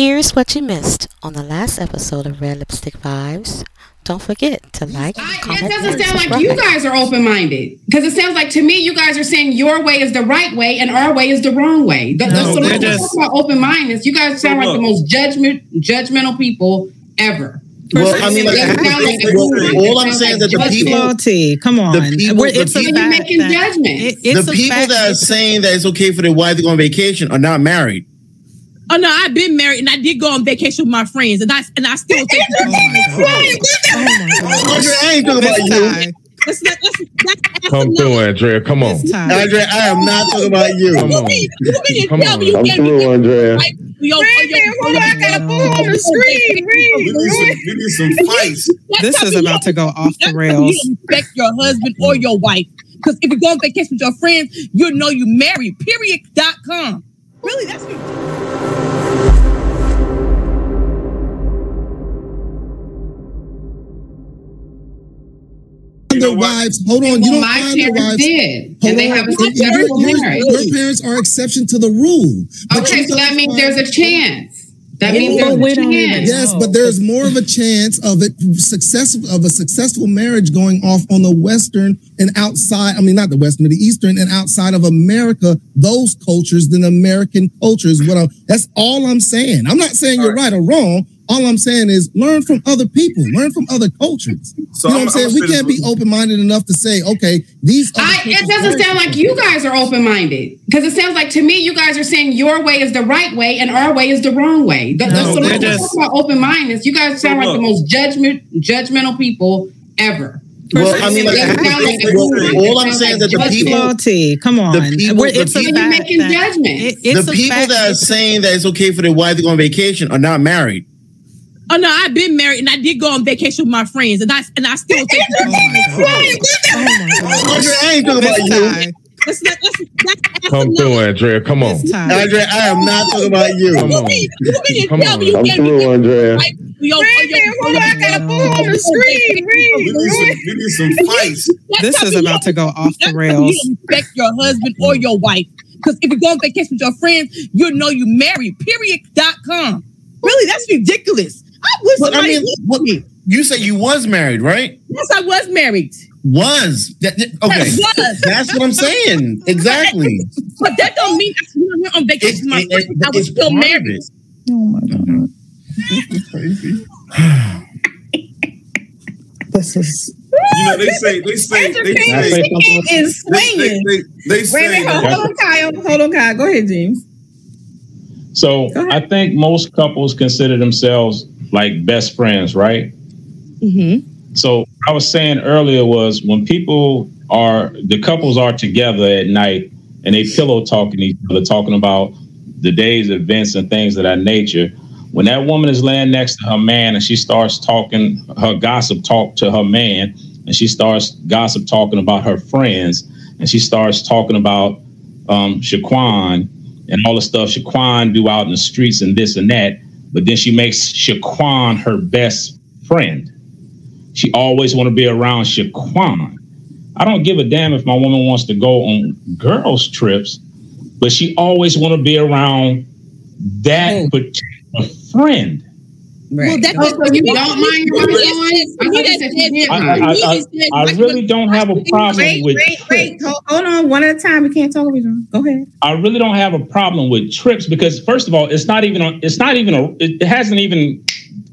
Here's what you missed on the last episode of Red Lipstick Vibes. Don't forget to like, I, comment, it doesn't and sound like you guys are open minded because it sounds like to me you guys are saying your way is the right way and our way is the wrong way. The, the, No, so they're let's just- talk about open mindedness. You guys sound So like the most judgment judgmental people ever. Well, I mean, like, It doesn't sound like the well, guru. all It I'm saying like that the people- Loyalty, come on. the people- We're- the it's people- making that- judgments. it- it's the people that are saying that it's okay for their wife to go on vacation are not married. Oh no, I've been married and I did go on vacation with my friends, and I and I still think Oh my God. Oh my oh, I ain't talking about you. time. let's, let's, let's, let's Come through, Andrea. Come on. Andrea, I am not talking about you. Come on. You mean Come tell on. me you I'm through, Andrea. right? We on, Wait a minute, hold on, I gotta pull on the screen. We need some, we need some fights. This is about to go off the rails. You respect your husband or your wife. Because if you go on vacation with your friends, you know you married. Period. Dot com. Really? That's You know their wives. Hold on, you don't my find their parents wives. did, Hold and they on. have a Your- your- successful your- marriage. Your parents are exception to the rule. But Okay, so that means there's a chance. That means there's we a don't even chance. Yes, No. but there's more of a chance of it successful of a successful marriage going off on the western and outside. I mean, not the western, but the eastern and outside of America. Those cultures than American cultures. What I'm, that's all I'm saying. I'm not saying you're right or wrong. All I'm saying is learn from other people, learn from other cultures. So you know I'm- what I'm saying? I'm We can't be open minded enough to say, okay, these. other I, it doesn't sound like you guys are open minded because it sounds like to me you guys are saying your way is the right way and our way is the wrong way. The, the- No, so they're let's just- talk about open mindedness. You guys sound So like the most judgment judgmental people ever. Well, I mean, like, It like well, all I'm sounds saying like that the people- Loyalty, come on. the people- We're- the it's a So you're fact making that- judgments. it- it's the people that are saying that it's okay for their wife to go on vacation are not married. Oh no, I've been married and I did go on vacation with my friends, and I and I still think. Oh my God. Oh my I ain't talking about you. time. Let's, let's, let's, let's Come through, Andrea. Come on. This time. Andre, I am not talking about you. Come on. mean you mean Come tell on. me you I'm through, Andrea. right? We on, Wait a hold on, I gotta pull on the screen. We need some, Read. we need some fights. This is about to go off the rails. You respect your husband or your wife. Because if you go on vacation with your friends, you know you married. Period. Dot com. Really, that's ridiculous. I wish But I mean, what, you said you was married, right? Yes, I was married. Was that, that- okay? Yes, was. That's what I'm saying. Exactly. But that don't mean I went on vacation with my It- it- friends. I was still part married. Oh my God. This is. You know, they say, they say, they Entertainment say, chicken is they, they, swinging. they, they Wait a say hold, hold on, Kyle. Hold on, Kyle. Go ahead, James. So Go ahead. I think most couples consider themselves like best friends, right? Mm-hmm. So I was saying earlier was when people are the couples are together at night and they pillow talking each other, talking about the day's events and things of that nature. When that woman is laying next to her man and she starts talking her gossip talk to her man, and she starts gossip talking about her friends, and she starts talking about um, Shaquan and all the stuff Shaquan do out in the streets and this and that, but then she makes Shaquan her best friend. She always want to be around Shaquan. I don't give a damn if my woman wants to go on girls trips, but she always want to be around that particular friend. Well, that, Oh, so you don't mind your wife? I really don't have a problem Wait, with wait, wait. Hold, hold on, one at a time. We can't talk over each other. Go ahead. I really don't have a problem with trips because first of all, it's not even a, it's not even a it hasn't even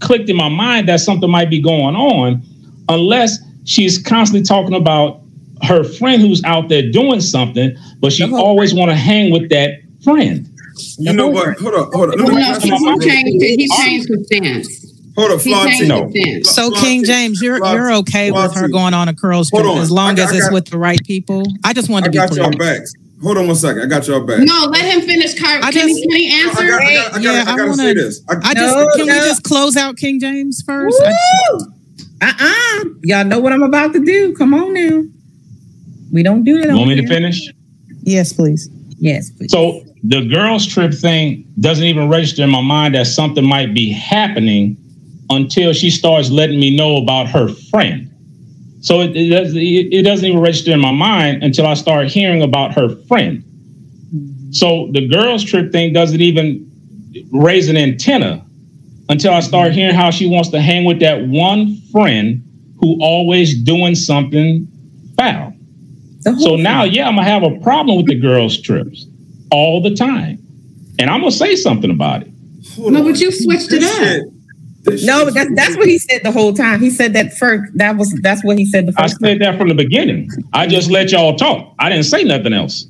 clicked in my mind that something might be going on unless she's constantly talking about her friend who's out there doing something, but she always want to hang with that friend. You know what? Hold on, hold on. Let Well, me no, he, you he something. changed. He changed his stance. Hold on, He changed Flontie. his. So King James, you're you're okay with her going on a girls Hold trip as long I- as I it's got- with the right people. I just I wanted to be got clear. y'all back. Hold on one second. I got y'all back. No, let him finish. Kyrie. I Can, he, just- can he I answer? got, I got, I got, Yeah, I I gotta wanna- say this. I, I just No, can no. we just close out King James first? I just- Uh-uh. Y'all know what I'm about to do. Come on now. We don't do that. You want over me to finish? yes, please. Yes, please. So the girls trip thing doesn't even register in my mind that something might be happening until she starts letting me know about her friend. So it, it, does, it, it doesn't even register in my mind until I start hearing about her friend. So the girls trip thing doesn't even raise an antenna until I start hearing how she wants to hang with that one friend who always doing something foul. So now, yeah, I'm gonna have a problem with the girls' trips all the time, and I'm gonna say something about it. No, but you switched it up. No, that's that's what he said the whole time. He said that first. That was that's what he said the I first. said that from the beginning. I just let y'all talk. I didn't say nothing else.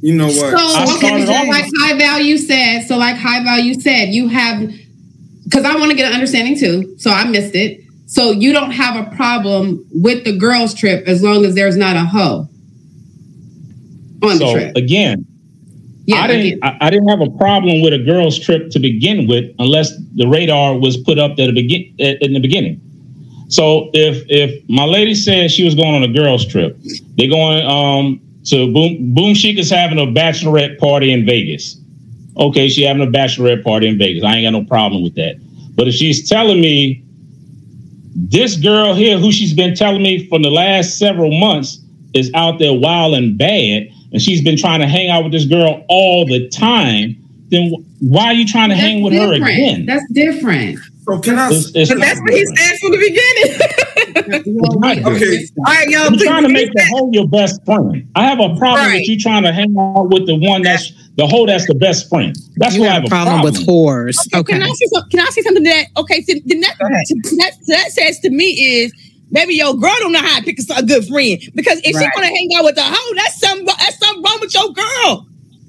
You know what? So I okay, so like high value said, so like high value said, you have because I want to get an understanding too. So I missed it. So you don't have a problem with the girls' trip as long as there's not a hoe on the so trip. again, Yeah, I didn't. I, I didn't have a problem with a girls' trip to begin with, unless the radar was put up at the begin at- in the beginning. So if if my lady said she was going on a girls' trip, they're going um to Boom Boom Chic is having a bachelorette party in Vegas. Okay, she having a bachelorette party in Vegas. I ain't got no problem with that. But if she's telling me this girl here, who she's been telling me for the last several months, is out there wild and bad, and she's been trying to hang out with this girl all the time, then why are you trying to hang with her again? That's different. So can I? It's- it's But that's what he said from the beginning. Okay. All right, y'all. I'm trying to make the hoe your best friend. I have a problem Right. with you trying to hang out with the one that's the hoe that's the best friend. That's You what I have have a problem with whores. Can Okay. I say something? Can I say something to that? Okay, so then that, Go that that says to me is maybe your girl don't know how to pick a, a good friend because if Right. she want to hang out with a hoe, that's something that's something wrong with your girl.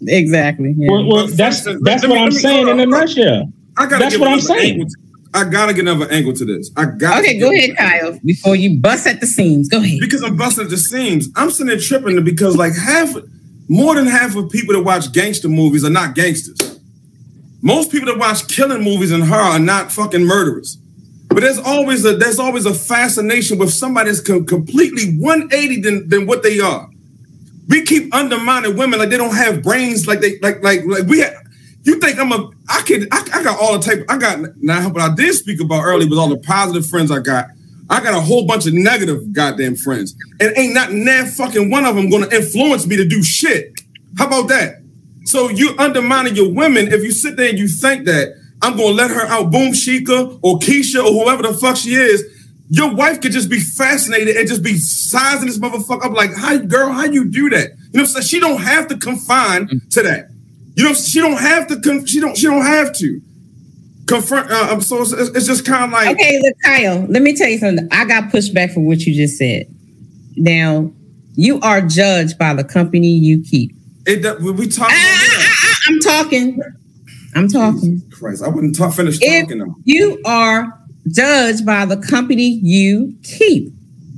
Exactly. Yeah. Well, well, that's that's let what I'm me- saying hold in a on, nutshell. I gotta That's what I'm saying. to- I gotta get another angle to this. I got. Okay, go ahead, Kyle. Before you bust at the seams, go ahead. Because I'm busting at the seams. I'm sitting there tripping because like half, more than half of people that watch gangster movies are not gangsters. Most people that watch killing movies and horror are not fucking murderers. But there's always a there's always a fascination with somebody that's com- completely 180 than, than what they are. We keep undermining women like they don't have brains, like they like like like we. Have, you think I'm a? I could. I, I got all the type. I got now. What I did speak about earlier was all the positive friends I got. I got a whole bunch of negative goddamn friends, and ain't not now fucking one of them to influence me to do shit. How about that? So you undermining your women if you sit there and you think that I'm gonna let her out, Boom Shika or Keisha or whoever the fuck she is. Your wife could just be fascinated and just be sizing this motherfucker up like, "How, girl? How you do that?" You know what She don't have to confine to that. You know, she don't have to. Con- she don't. She don't have to confront. Uh, um, so it's, it's just kind of like. Okay, look, Kyle, let me tell you something. I got pushback for what you just said. Now, you are judged by the company you keep. It, we we talk. Ah, ah, ah, I'm talking. I'm talking. Christ, I wouldn't talk. Finish If talking. Though. you are judged by the company you keep.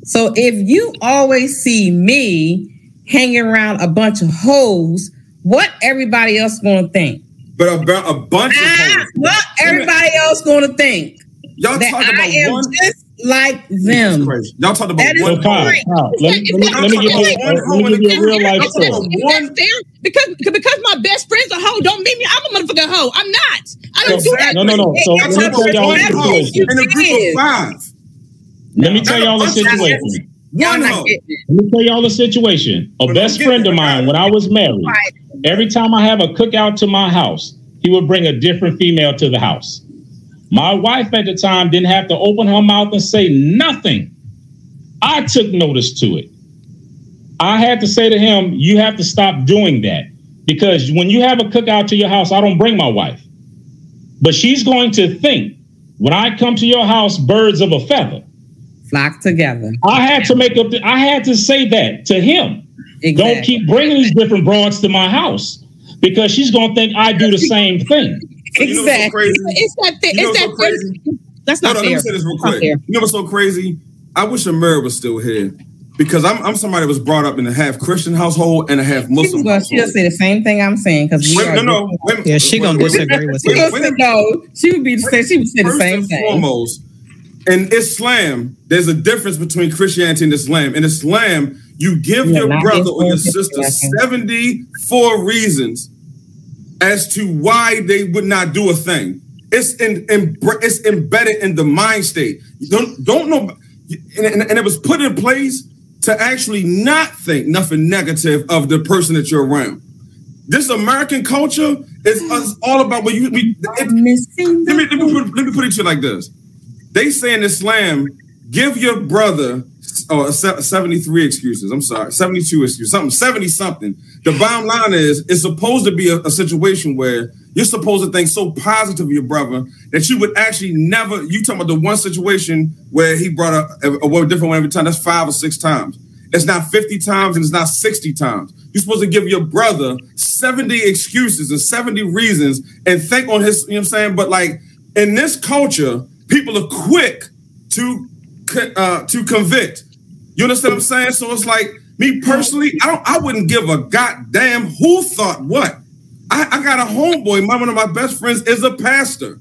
So if you always see me hanging around a bunch of hoes, what everybody else going to think? But about a bunch of Ah, hoes. what everybody else going to think? Y'all That talk I about am one. just like them. Y'all talk about That is one. So Kyle, Kyle, let, me, let, me, give you a, let me give you a real life Is that, story. is that fair? Because because my best friend's a hoe don't mean me I'm a motherfucking hoe. I'm not. I don't So- do that. no, no, no. So let me tell y'all the situation. in a group of five. Let me tell y'all the Not a bunch of situation. Y'all One not hoe. Let me tell y'all the situation. A best friend of mine, when I was married, every time I have a cookout to my house, he would bring a different female to the house. My wife at the time didn't have to open her mouth and say nothing. I took notice to it. I had to say to him, You have to stop doing that. Because when you have a cookout to your house, I don't bring my wife. But she's going to think when I come to your house, birds of a feather. Flock together. I had to make up. The, I had to say that to him. Exactly. Don't keep bringing these different broads to my house because she's gonna think I do the same thing. So you know so Exactly. crazy? It's that thing. You know It's what's that so crazy? That's Hold not on, let me fair. say this real quick. You know what's so crazy? I wish Amir was still here because I'm I'm somebody that was brought up in a half Christian household and a half She Muslim. was, she'll say the same thing I'm saying because we no, no. wait- Yeah, she gonna wait- disagree with She you. no. She would be say she would say the First same and thing. foremost, in Islam, there's a difference between Christianity and Islam. In Islam, you give Yeah, your brother or your sister 74 reasons as to why they would not do a thing. It's in, in it's embedded in the mind state. Don't don't know, and, and, it was put in place to actually not think nothing negative of the person that you're around. This American culture is us all about what you. We, it, Missing let me, let, me put, let me put it to you like this. They say in Islam, give your brother oh, 73 excuses. I'm sorry, 72 excuses, something, 70 something. The bottom line is, it's supposed to be a, a situation where you're supposed to think so positive of your brother that you would actually never. You talking about the one situation where he brought a, a, a word different one every time? That's five or six times. It's not 50 times and it's not 60 times. You're supposed to give your brother 70 excuses and 70 reasons and think on his, you know what I'm saying? But like in this culture, people are quick to uh, to convict. You understand what I'm saying? So it's like me personally, I don't I wouldn't give a goddamn who thought what. I, I got a homeboy, my one of my best friends is a pastor.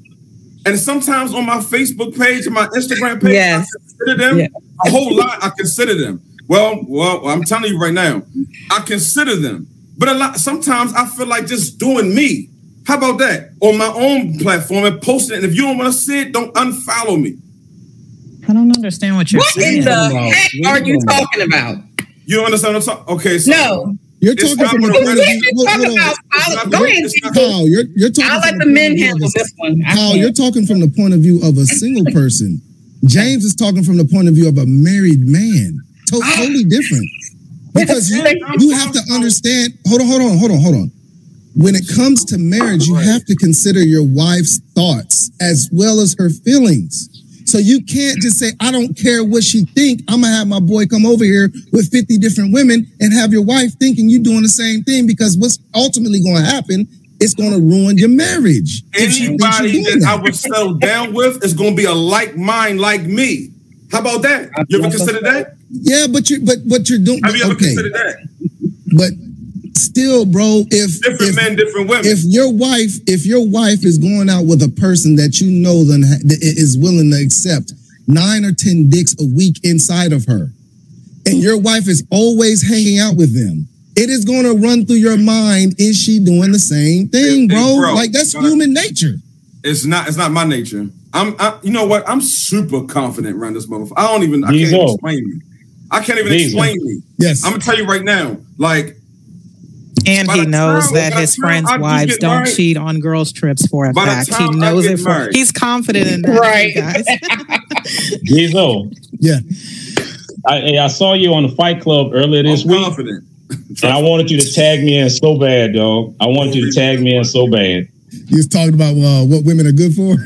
And sometimes on my Facebook page and my Instagram page, Yes. I consider them Yeah. a whole lot. I consider them. Well, well, I'm telling you right now, I consider them. But a lot sometimes I feel like just doing me. How about that? On my own platform and posting it. And if you don't want to see it, don't unfollow me. I don't understand what you're What saying. in the heck are you you talking talking about? You don't understand what I'm talking? Okay, so No. You're talking from the point of view. We're hold- talking hold on. about Go ahead. Kyle, you're you're talking. I'll let the point men of handle a- this one. Kyle, you're talking from the point of view of a single person. James is talking from the point of view of a married man. Ah. totally different. Because you, you have to understand. Hold on, hold on, hold on, hold on. When it comes to marriage, you have to consider your wife's thoughts as well as her feelings. So you can't just say, I don't care what she think. I'm gonna have my boy come over here with 50 different women and have your wife thinking you're doing the same thing because what's ultimately gonna happen, it's gonna ruin your marriage. if you're anybody doing that I that. would settle down with is going to be a like mind like me. How about that? You ever consider that? Yeah, but you but but you're doing Have you ever okay. considered that? But still, bro, if Different if, men, different women. if your wife if your wife is going out with a person that you know then is willing to accept nine or ten dicks a week inside of her, and your wife is always hanging out with them. It is going to run through your mind. Is she doing the same thing, Hey, bro? bro, like that's gotta- human nature. it's not. It's not my nature. I'm. I, you know what? I'm super confident around this motherfucker. I don't even. I can't even Diesel. explain me. I can't even Diesel. explain me. Yes. I'm gonna tell you right now. Like And By he knows time- that his time friends' I do wives don't married- cheat on girls' trips for a By fact. He knows it for married- he's confident in that, Right. you guys. Diesel, Yeah. I, I saw you on the Fight Club earlier this I'm week, confident. and I wanted you to tag me in so bad, dog. I wanted you to tag me in so bad. You was talking about uh, what women are good for.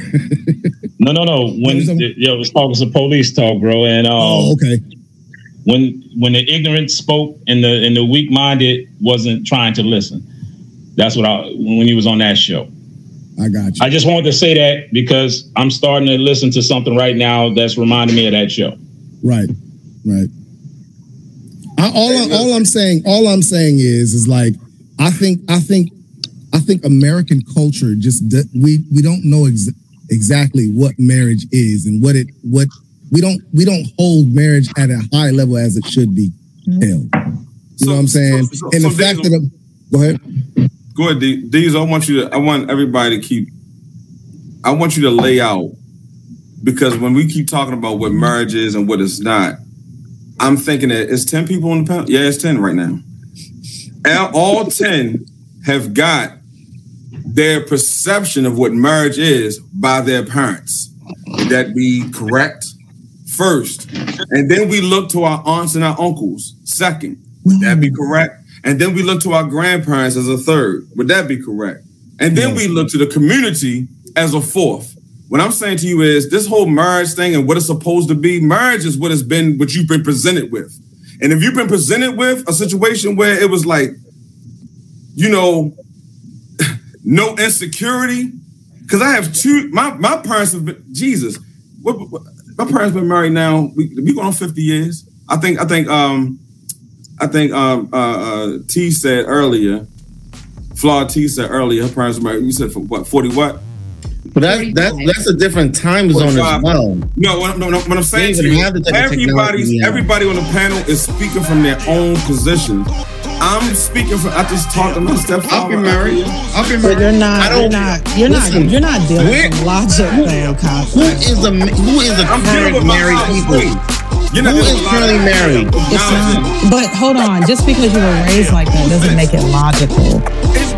No, no, no. When There's a- yeah, it was talking some police talk, bro, and um, oh, okay. When when the ignorant spoke and the and the weak minded wasn't trying to listen. That's what I when he was on that show. I got you. I just wanted to say that because I'm starting to listen to something right now that's reminding me of that show. Right, right. I, all I, all I'm saying, all I'm saying is, is like, I think, I think, I think American culture just we we don't know ex- exactly what marriage is and what it what we don't we don't hold marriage at a high level as it should be mm-hmm. held. You So- know what I'm saying? so- so- and the so fact Diesel- that go ahead. Go ahead, D- Diesel. I want you to. I want everybody to keep. I want you to lay out because when we keep talking about what marriage is and what it's not, I'm thinking that it's ten people on the panel. Yeah, it's ten right now. And all ten have got their perception of what marriage is by their parents. Would that be correct? First, and then we look to our aunts and our uncles. Second, would that be correct? And then we look to our grandparents as a third. Would that be correct? And then we look to the community as a fourth. What I'm saying to you is this whole marriage thing and what it's supposed to be, marriage is what has been what you've been presented with. And if you've been presented with a situation where it was like, you know, no insecurity, because I have two, my, my parents have been, Jesus, what, what- my parents been married now, we, we going on 50 years. I think, I think, um, I think um, uh, uh, T said earlier, Flawed T said earlier, her parents were married. You said for what, 40 what? But that's that's that's a different time zone as well. No, what, no, no, what I'm saying They to you, have the type of technology everybody's, we everybody on the panel is speaking from their own position. I'm speaking for. I just talked to my stepfather. I've been married. I'll be But married. you're not. I You're don't- not. You're Listen, not. You're not dealing where- with logic, though, Kyle. Who is a who is a I'm current married people? way. You're not Who just is a lot currently married? It's not, but hold on, just because you were raised like that doesn't make it logical. It's not.